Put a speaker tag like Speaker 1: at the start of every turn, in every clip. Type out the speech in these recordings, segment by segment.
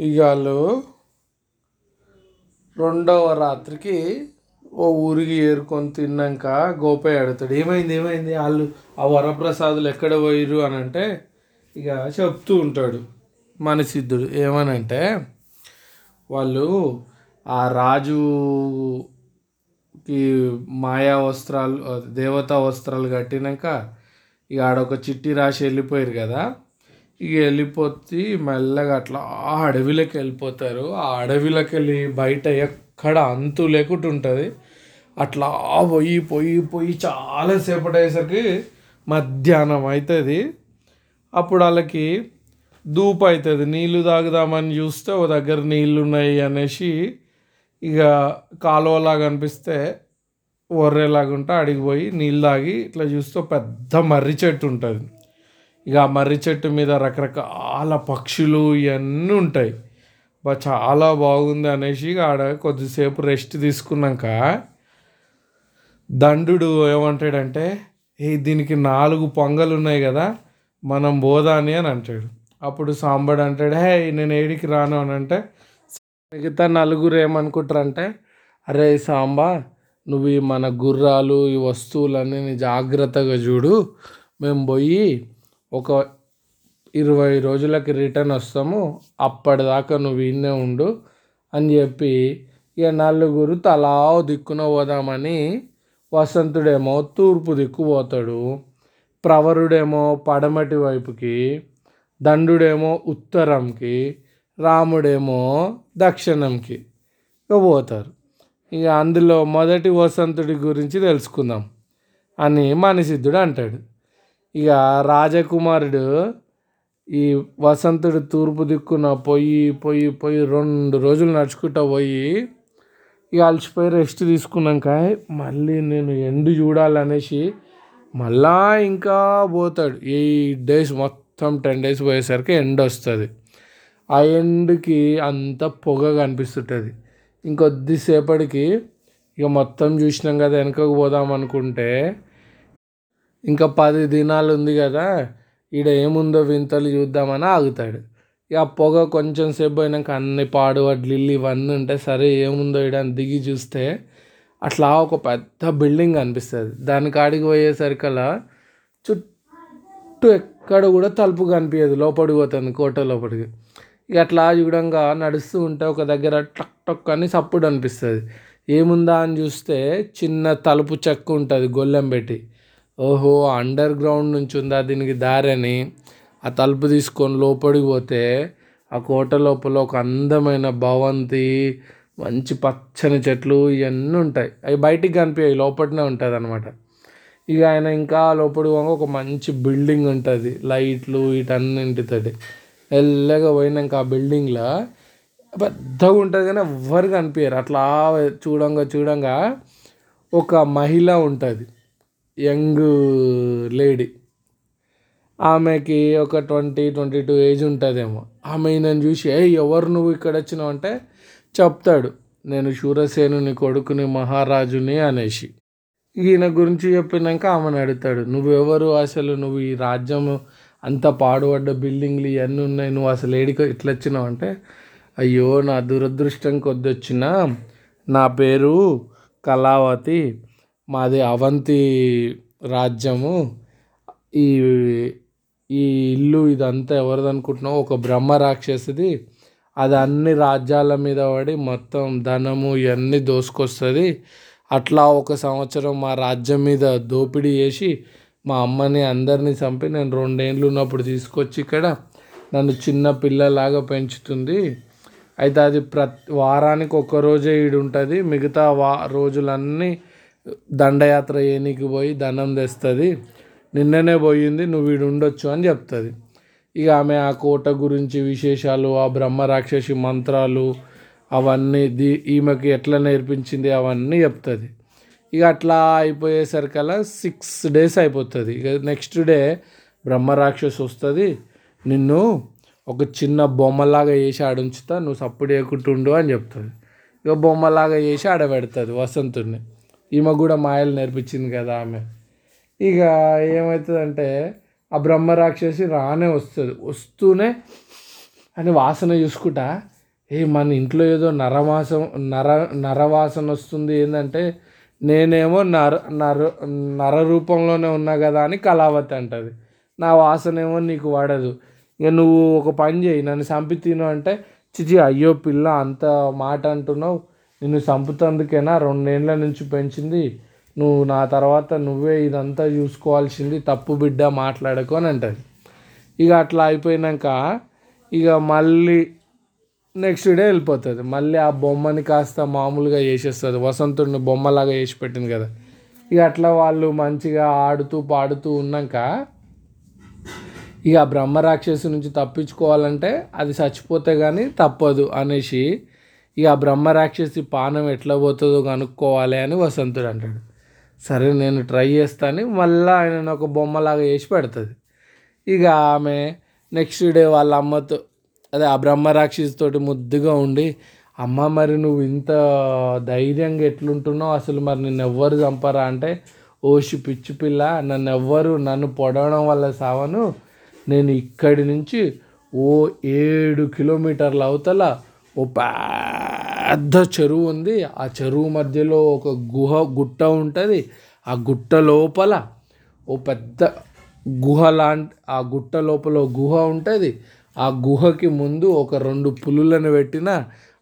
Speaker 1: ఇక వాళ్ళు రెండవ రాత్రికి ఓ ఊరికి ఏరుకొని తిన్నాక గోపయ్య అడుగుతాడు ఏమైంది ఏమైంది? వాళ్ళు ఆ వరప్రసాదులు ఎక్కడ పోయిరు అని అంటే ఇక చెప్తూ ఉంటాడు మన సిద్ధుడు ఏమనంటే వాళ్ళు ఆ రాజుకి మాయా వస్త్రాలు దేవతా వస్త్రాలు కట్టినాక ఇక ఆడొక చిట్టి రాసి వెళ్ళిపోయారు కదా. ఇక వెళ్ళిపోతే మెల్లగా అట్లా అడవిలోకి వెళ్ళిపోతారు. ఆ అడవిలోకి వెళ్ళి బయట ఎక్కడ అంతు లేకుండా ఉంటుంది. అట్లా పోయి పోయి పోయి చాలాసేపటి అయ్యేసరికి మధ్యాహ్నం అవుతుంది అప్పుడు వాళ్ళకి దూపు అవుతుంది నీళ్ళు తాగుదామని చూస్తే ఓ దగ్గర నీళ్ళు ఉన్నాయి అనేసి ఇక కాలువలాగా అనిపిస్తే ఒర్రేలాగా ఉంటే అడిగిపోయి నీళ్ళు తాగి ఇట్లా చూస్తే పెద్ద మర్రి చెట్టు ఉంటుంది. ఇక ఆ మర్రి చెట్టు మీద రకరకాల పక్షులు ఇవన్నీ ఉంటాయి. బా చాలా బాగుంది అనేసి ఇక ఆడ కొద్దిసేపు రెస్ట్ తీసుకున్నాక దండు ఏమంటాడంటే ఏ దీనికి నాలుగు పొంగలు ఉన్నాయి కదా మనం పోదాని అని అంటాడు. అప్పుడు సాంబడు అంటాడు హే నేను ఏడికి రాను అని అంటే మిగతా నలుగురు ఏమనుకుంటారంటే అరే సాంబా నువ్వు ఈ మన గుర్రాలు ఈ వస్తువులన్నీ జాగ్రత్తగా చూడు మేము పోయి ఒక ఇరవై రోజులకి రిటర్న్ వస్తాము అప్పటిదాకా నువ్వు ఈయనే ఉండు అని చెప్పి ఇక నలుగురు తలా దిక్కున పోదామని వసంతుడేమో తూర్పు దిక్కు పోతాడు ప్రవరుడేమో పడమటి వైపుకి దండుడేమో ఉత్తరంకి రాముడేమో దక్షిణంకి ఇక పోతారు. ఇక అందులో మొదటి వసంతుడి గురించి తెలుసుకుందాం అని మణిసిద్ధుడు అంటాడు. ఇక రాజకుమారుడు ఈ వసంతుడు తూర్పు దిక్కున పోయి పోయి పోయి రెండు రోజులు నడుచుకుంటా పోయి ఇక అలసిపోయి రెస్ట్ తీసుకున్నాక మళ్ళీ నేను ఎండు చూడాలనేసి మళ్ళా ఇంకా పోతాడు. ఎయిట్ డేస్ మొత్తం టెన్ డేస్ పోయేసరికి ఎండ్ వస్తుంది. ఆ ఎండ్కి అంత పొగ కనిపిస్తుంటుంది. ఇంకొద్దిసేపటికి ఇక మొత్తం చూసినాం కదా వెనకకు పోదాం అనుకుంటే ఇంకా పది దినాలు ఉంది కదా ఈడ ఏముందో వింతలు చూద్దామని ఆగుతాడు. ఇక ఆ పొగ కొంచెం సేపు పోయినాక అన్ని పాడువడ్లు ఇల్లు ఇవన్నీ ఉంటాయి సరే ఏముందో ఈడ అని దిగి చూస్తే అట్లా ఒక పెద్ద బిల్డింగ్ కనిపిస్తుంది దాని కాడికి పోయేసరికల్లా చుట్టూ ఎక్కడ కూడా తలుపు కనిపించదు లోపలికి పోతుంది కోట లోపలికి ఇక అట్లా చూడంగా నడుస్తూ ఉంటే ఒక దగ్గర టక్ టక్ అని సప్పుడు అనిపిస్తుంది. ఏముందా అని చూస్తే చిన్న తలుపు చెక్కు ఉంటుంది గొల్లెం పెట్టి. ఓహో అండర్ గ్రౌండ్ నుంచి ఉందా దీనికి దారని ఆ తలుపు తీసుకొని లోపలికి పోతే ఆ కోట లోపల ఒక అందమైన భవంతి మంచి పచ్చని చెట్లు ఇవన్నీ ఉంటాయి. అవి బయటికి కనిపించాయి లోపలనే ఉంటుంది అనమాట ఇక ఆయన ఇంకా లోపలికి పోగా ఒక మంచి బిల్డింగ్ ఉంటుంది లైట్లు వీటన్నింటితోటి. ఎల్లగా పోయినాక ఆ బిల్డింగ్లో పెద్దగా ఉంటుంది కానీ ఎవ్వరు కనిపించారు. అట్లా చూడంగా చూడంగా ఒక మహిళ ఉంటుంది. Young lady. ఆమెకి ఒక ట్వంటీ ట్వంటీ టూ ఏజ్ ఉంటుందేమో. ఆమె ఈయనను చూసి ఏ ఎవరు నువ్వు ఇక్కడ వచ్చినావు? అంటే చెప్తాడు. నేను శూరసేనుని కొడుకుని మహారాజుని అనేసి. ఈయన గురించి చెప్పినాక ఆమెను అడుగుతాడు. నువ్వెవరు అసలు? నువ్వు ఈ రాజ్యం అంత పాడుపడ్డ బిల్డింగ్లు ఇవన్నీ ఉన్నాయి. నువ్వు అసలు ఏడికి ఎట్లా వచ్చినావు? అంటే అయ్యో నా దురదృష్టం కొద్ది వచ్చిన నా పేరు కళావతి. మాది అవంతి రాజ్యము. ఈ ఈ ఇల్లు ఇదంతా ఎవరిది అనుకుంటున్నావు ఒక బ్రహ్మ రాక్షసిది. అది అన్ని రాజ్యాల మీద పడి మొత్తం ధనము ఇవన్నీ దోసుకొస్తుంది. అట్లా ఒక సంవత్సరం మా రాజ్యం మీద దోపిడీ చేసి మా అమ్మని అందరినీ చంపి నేను రెండేళ్ళు ఉన్నప్పుడు తీసుకొచ్చి ఇక్కడ నన్ను చిన్న పిల్లలాగా పెంచుతుంది. అయితే అది ప్రతి వారానికి ఒక రోజే ఈడు ఉంటుంది మిగతా వా రోజులన్నీ దండయాత్ర ఏనికి పోయి దండం తెస్తుంది. నిన్ననే పోయింది నువ్వు వీడు ఉండొచ్చు అని చెప్తుంది. ఇక ఆమె ఆ కోట గురించి విశేషాలు ఆ బ్రహ్మ రాక్షసి మంత్రాలు అవన్నీ దీ ఈమెకి ఎట్లా నేర్పించింది అవన్నీ చెప్తుంది. ఇక అట్లా అయిపోయేసరికల్లా సిక్స్ డేస్ అయిపోతుంది. ఇక నెక్స్ట్ డే బ్రహ్మ రాక్షసి వస్తుంది నిన్ను ఒక చిన్న బొమ్మలాగా చేసి ఆడుంచుతా నువ్వు సప్పుడు చేయకుంటుండు అని చెప్తుంది. ఇక బొమ్మలాగా చేసి ఆడబెడుతుంది వసంతుడిని ఈమె కూడా మాయలు నేర్పించింది కదా ఆమె. ఇక ఏమవుతుందంటే ఆ బ్రహ్మ రాక్షసి రానే వస్తుంది. వస్తూనే అని వాసన చూసుకుంటా ఏ మన ఇంట్లో ఏదో నరమాసం నర నరవాసన వస్తుంది ఏంటంటే నేనేమో నర నర నర రూపంలోనే ఉన్నా కదా అని కళావతి అంటుంది. నా వాసన ఏమో నీకు పడదు ఇక నువ్వు ఒక పని చేయి నన్ను చంపి తిను అంటే చిచి అయ్యో పిల్ల అంత మాట అంటున్నావు నిన్ను చంపుతందుకేనా రెండేళ్ళ నుంచి పెంచింది. నువ్వు నా తర్వాత నువ్వే ఇదంతా చూసుకోవాల్సింది. తప్పు బిడ్డ మాట్లాడకు అని అంటుంది. ఇక అట్లా అయిపోయినాక ఇక మళ్ళీ నెక్స్ట్ డే వెళ్ళిపోతుంది. మళ్ళీ ఆ బొమ్మని కాస్త మామూలుగా చేసేస్తుంది. వసంతుడిని బొమ్మలాగా చేసి పెట్టింది కదా. ఇక అట్లా వాళ్ళు మంచిగా ఆడుతూ పాడుతూ ఉన్నాక ఇక బ్రహ్మరాక్షసు నుంచి తప్పించుకోవాలంటే అది చచ్చిపోతే కానీ తప్పదు అనేసి ఇక ఆ బ్రహ్మరాక్షసి పానం ఎట్లా పోతుందో కనుక్కోవాలి అని వసంతుడు అంటాడు. సరే నేను ట్రై చేస్తాను మళ్ళీ ఆయన ఒక బొమ్మలాగా చేసి పెడుతుంది. ఇక ఆమె నెక్స్ట్ డే వాళ్ళ అమ్మతో అదే ఆ బ్రహ్మరాక్షసి తోటి ముద్దుగా ఉండి అమ్మ మరి నువ్వు ఇంత ధైర్యంగా ఎట్లుంటున్నావు? అసలు మరి నిన్ను ఎవ్వరు చంపరా? అంటే ఓషి పిచ్చి పిల్ల నన్ను ఎవ్వరు నన్ను పొడవడం వల్ల సావను. నేను ఇక్కడి నుంచి ఓ ఏడు కిలోమీటర్ల అవతల ఓ పెద్ద చెరువు ఉంది. ఆ చెరువు మధ్యలో ఒక గుహ గుట్ట ఉంటుంది. ఆ గుట్ట లోపల ఓ పెద్ద గుహ లాంటి ఆ గుట్ట లోపల గుహ ఉంటుంది. ఆ గుహకి ముందు ఒక రెండు పులులను పెట్టిన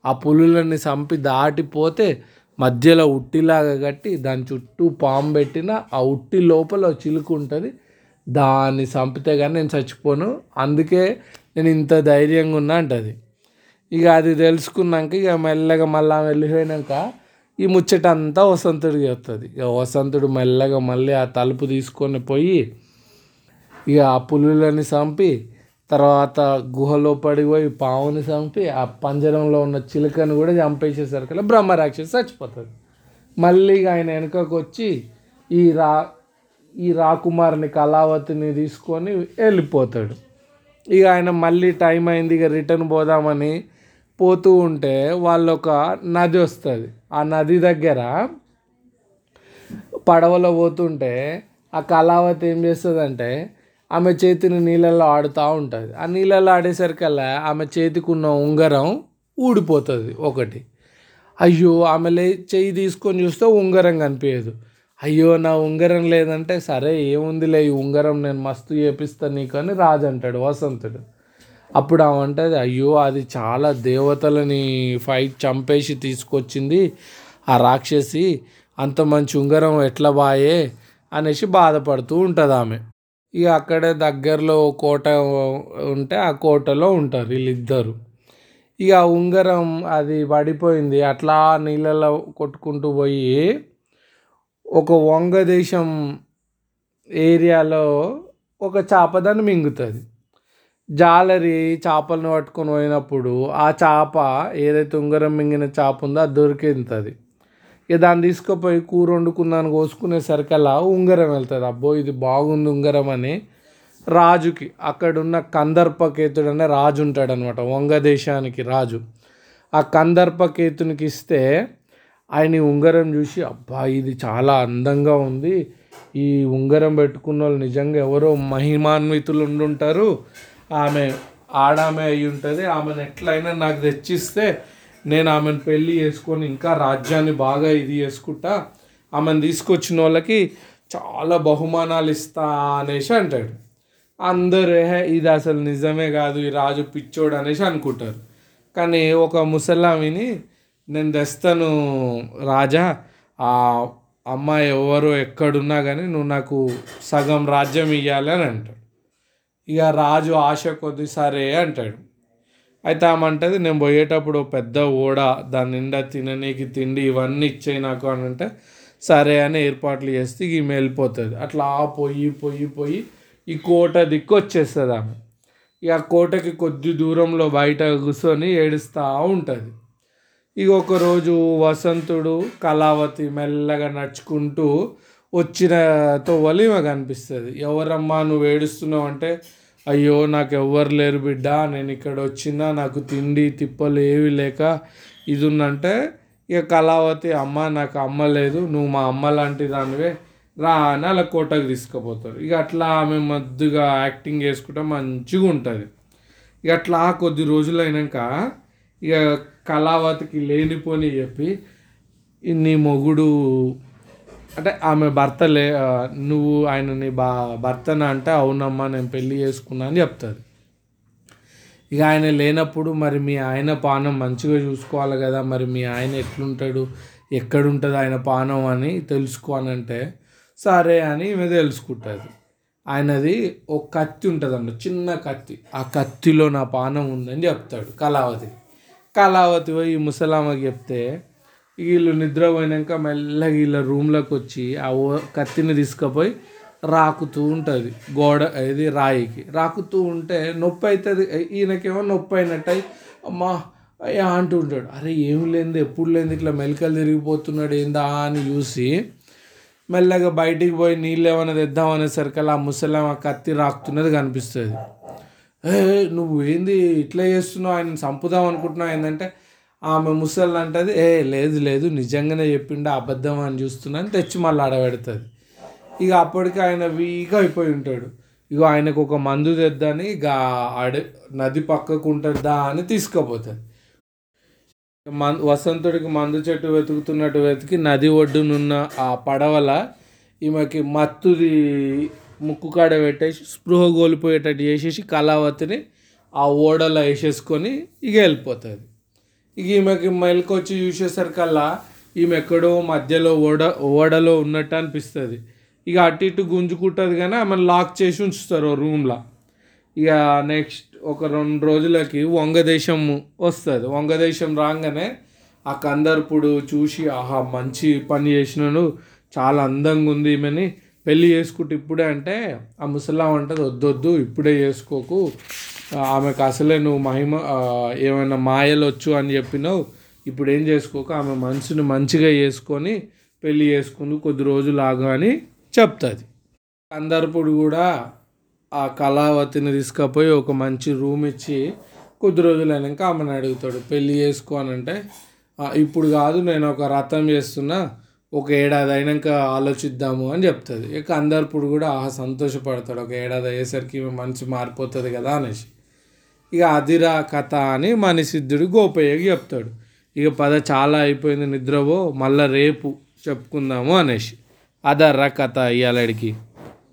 Speaker 1: ఆ పులులని చంపి దాటిపోతే మధ్యలో ఉట్టిలాగా కట్టి దాని చుట్టూ పాము పెట్టిన ఆ ఉట్టి లోపల చిలుకు ఉంటుంది. దాన్ని చంపితే కానీ నేను చచ్చిపోను. అందుకే నేను ఇంత ధైర్యంగా ఉన్నా అంటది. ఇక అది తెలుసుకున్నాక ఇక మెల్లగా మళ్ళా వెళ్ళిపోయినాక ఈ ముచ్చట అంతా వసంతుడికి వస్తుంది ఇక వసంతుడు మెల్లగా మళ్ళీ ఆ తలుపు తీసుకొని పోయి ఇక ఆ పులులని చంపి తర్వాత గుహలో పడిపోయి పావుని చంపి ఆ పంజరంలో ఉన్న చిలుకని కూడా చంపేసేసరికి బ్రహ్మరాక్షసి చచ్చిపోతుంది. మళ్ళీ ఇక ఆయన వెనుకకు వచ్చి ఈ రా ఈ రాకుమారిని కళావతిని తీసుకొని వెళ్ళిపోతాడు. ఇక ఆయన మళ్ళీ టైం అయింది ఇక రిటర్న్ పోదామని పోతూ ఉంటే వాళ్ళు ఒక నది వస్తుంది. ఆ నది దగ్గర పడవలో పోతుంటే ఆ కళావతి ఏం చేస్తుందంటే ఆమె చేతిని నీళ్ళల్లో ఆడుతూ ఉంటుంది. ఆ నీళ్ళల్లో ఆడేసరికల్లా ఆమె చేతికి ఉన్న ఉంగరం ఊడిపోతుంది ఒకటి. అయ్యో ఆమె లే చెయ్యి తీసుకొని చూస్తే ఉంగరం కనిపించదు అయ్యో నా ఉంగరం లేదంటే సరే ఏముందిలే ఈ ఉంగరం నేను మస్తు చేపిస్తాను నీకు అని రాజు అంటాడు వసంతుడు. అప్పుడు ఆమె అయ్యో అది చాలా దేవతలని ఫైట్ చంపేసి తీసుకొచ్చింది ఆ రాక్షసి. అంత మంచి ఉంగరం ఎట్లా బాయే? అనేసి బాధపడుతూ ఉంటుంది ఆమె. ఇక అక్కడే దగ్గరలో కోట ఉంటే ఆ కోటలో ఉంటారు వీళ్ళిద్దరు. ఇక ఆ ఉంగరం అది పడిపోయింది. అట్లా నీళ్ళలో కొట్టుకుంటూ పోయి ఒక వంగదేశం ఏరియాలో ఒక చేప దాన్ని మింగుతుంది. జాలరి చేపలను పట్టుకొని పోయినప్పుడు ఆ చేప ఏదైతే ఉంగరం మింగిన చేప ఉందో అది దొరికింది ఇక దాన్ని తీసుకుపోయి కూర వండుకుందాన్ని కోసుకునేసరికల్లా ఉంగరం వెళ్తుంది. అబ్బో ఇది బాగుంది ఉంగరం అని రాజుకి అక్కడున్న కందర్పకేతుడు అనే రాజు ఉంటాడు అనమాట వంగదేశానికి రాజు. ఆ కందర్పకేతునికి ఇస్తే ఆయన ఉంగరం చూసి అబ్బా ఇది చాలా అందంగా ఉంది. ఈ ఉంగరం పెట్టుకున్న వాళ్ళు నిజంగా ఎవరో మహిమాన్వితులు ఉండుంటారు. ఆమె ఆడామె అయి ఉంటుంది. ఆమెను ఎట్లయినా నాకు తెచ్చిస్తే నేను ఆమెను పెళ్ళి చేసుకొని ఇంకా రాజ్యాన్ని బాగా ఇది చేసుకుంటా. ఆమెను తీసుకొచ్చిన వాళ్ళకి చాలా బహుమానాలు ఇస్తా అనేసి అంటాడు. అందరూ ఇది అసలు నిజమే కాదు ఈ రాజు పిచ్చోడు అనేసి అనుకుంటారు. కానీ ఒక ముసలామిని నేను తెస్తాను రాజా ఆ అమ్మాయి ఎవరు ఎక్కడున్నా కానీ నువ్వు నాకు సగం రాజ్యం ఇవ్వాలి అని అంటాడు. ఇక రాజు ఆశ కొద్ది సరే అంటాడు. అయితే ఆమె అంటది నేను పోయేటప్పుడు ఓ పెద్ద ఓడ దాని నిండా తిననీకి తిండి ఇవన్నీ ఇచ్చేయి నాకు అని అంటే సరే అని ఏర్పాట్లు చేస్తే ఈమె వెళ్ళిపోతుంది. అట్లా పోయి పోయి పోయి ఈ కోట దిక్కు వచ్చేస్తుంది ఆమె. ఇక కోటకి కొద్ది దూరంలో బయట కూర్చొని ఏడుస్తూ ఉంటుంది. ఇక ఒకరోజు వసంతుడు కళావతి మెల్లగా నడుచుకుంటూ వచ్చిన తోవలి ఈమె కనిపిస్తుంది. ఎవరమ్మా నువ్వు ఏడుస్తున్నావు అంటే అయ్యో నాకు ఎవ్వరు లేరు బిడ్డ. నేను ఇక్కడ వచ్చినా నాకు తిండి తిప్పలు ఏవి లేక ఇది ఉందంటే ఇక కళావతి అమ్మ నాకు అమ్మ లేదు. నువ్వు మా అమ్మ లాంటి దానివే. రా అని అలా కోటకు తీసుకుపోతారు. ఇక అట్లా ఆమె మద్దుగా యాక్టింగ్ చేసుకుంటే మంచిగా ఉంటుంది ఇక అట్లా కొద్ది రోజులు అయినాక ఇక కళావతికి లేనిపోని చెప్పి నీ మొగుడు అంటే ఆమె భర్త లే నువ్వు ఆయనని బా భర్తన అంటే అవునమ్మా నేను పెళ్ళి చేసుకున్నా అని చెప్తుంది. ఇక ఆయన లేనప్పుడు మరి మీ ఆయన పానం మంచిగా చూసుకోవాలి కదా మరి మీ ఆయన ఎట్లుంటాడు ఎక్కడుంటుంది ఆయన పానం అని తెలుసుకోనంటే సరే అని ఈమె తెలుసుకుంటుంది. ఆయనది ఒక కత్తి ఉంటుందన్న చిన్న కత్తి. ఆ కత్తిలో నా పానం ఉందని చెప్తాడు కళావతి. కళావతి పోయి ముసలామకి చెప్తే వీళ్ళు నిద్రపోయినాక మెల్లగా వీళ్ళ రూమ్లోకి వచ్చి ఆ ఓ కత్తిని తీసుకుపోయి రాకుతూ ఉంటుంది. గోడ ఇది రాయికి. రాకుతూ ఉంటే నొప్పి అవుతుంది. ఈయనకేమో నొప్పి అయినట్టు అయి అమ్మా అయ్యా అంటూ ఉంటాడు. అరే ఏం లేనిది ఎప్పుడు లేనిది ఇట్లా మెలకలు తిరిగిపోతున్నాడు ఏందా అని చూసి మెల్లగా బయటికి పోయి నీళ్ళు ఏమైనా తెద్దాం అనేసరికి ఆ ముసలాం ఆ కత్తి రాకుతున్నది కనిపిస్తుంది. ఏ నువ్వు ఏంది ఇట్లా చేస్తున్నావు? ఆయన చంపుదాం అనుకుంటున్నావు ఏంటంటే ఆమె ముసలి అంటది ఏ లేదు లేదు నిజంగానే చెప్పిండు అబద్ధం అని చూస్తున్నాను తెచ్చి మళ్ళీ ఆడబెడుతుంది. ఇక అప్పటికి ఆయన వీక్ అయిపోయి ఉంటాడు. ఇక ఆయనకు ఒక మందు తెద్దని ఇక అడ నది పక్కకు ఉంటుందా అని తీసుకుపోతుంది. మన్ వసంతుడికి మందు చెట్టు వెతుకుతున్నట్టు వెతికి నది ఒడ్డునున్న ఆ పడవల ఈమెకి మత్తుది ముక్కు కాడ పెట్టేసి స్పృహ కోల్పోయేటట్టు చేసేసి కళావతిని ఆ ఓడలో వేసేసుకొని ఇక వెళ్ళిపోతుంది. ఇక ఈమెకి మెలకొచ్చి చూసేసరికల్లా ఈమె ఎక్కడో మధ్యలో ఓడ ఓడలో ఉన్నట్టు అనిపిస్తుంది. ఇక అటు ఇటు గుంజుకుంటుంది కానీ ఆమెను లాక్ చేసి ఉంచుతారు రూమ్లో. ఇక నెక్స్ట్ ఒక రెండు రోజులకి వంగదేశం వస్తుంది. వంగదేశం రాగానే ఆ కందర్పుడు చూసి ఆహా మంచి పని చేసినాను. చాలా అందంగా ఉంది ఈమెని. పెళ్ళి చేసుకుంటే ఇప్పుడే అంటే ఆ ముసలాం అంటది వద్దొద్దు ఇప్పుడే చేసుకోకు. ఆమెకు అసలే నువ్వు మహిమ ఏమైనా మాయలు వచ్చు అని చెప్పినావు ఇప్పుడు ఏం చేసుకోక ఆమె మనసుని మంచిగా చేసుకొని పెళ్ళి చేసుకుని కొద్ది రోజులు ఆగు అని చెప్తుంది. అందరిపుడు కూడా ఆ కళావతిని తీసుకుపోయి ఒక మంచి రూమ్ ఇచ్చి కొద్ది రోజులు అయినాక ఆమెను అడుగుతాడు పెళ్ళి చేసుకో అని అంటే ఇప్పుడు కాదు నేను ఒక రథం చేస్తున్నా ఒక ఏడాది అయినాక ఆలోచిద్దాము అని చెప్తుంది. ఇక అందరిప్పుడు కూడా ఆహా సంతోషపడతాడు ఒక ఏడాది అయ్యేసరికి మంచి మనసు మారిపోతుంది కదా అనేసి. ఇక అదిరా కథ అని మణిసిద్ధుడు గోపయ్యకి చెప్తాడు. ఇక పద చాలా అయిపోయింది నిద్రవో మళ్ళా రేపు చెప్పుకుందాము అనేసి. అదర్రా కథ ఇవాళకి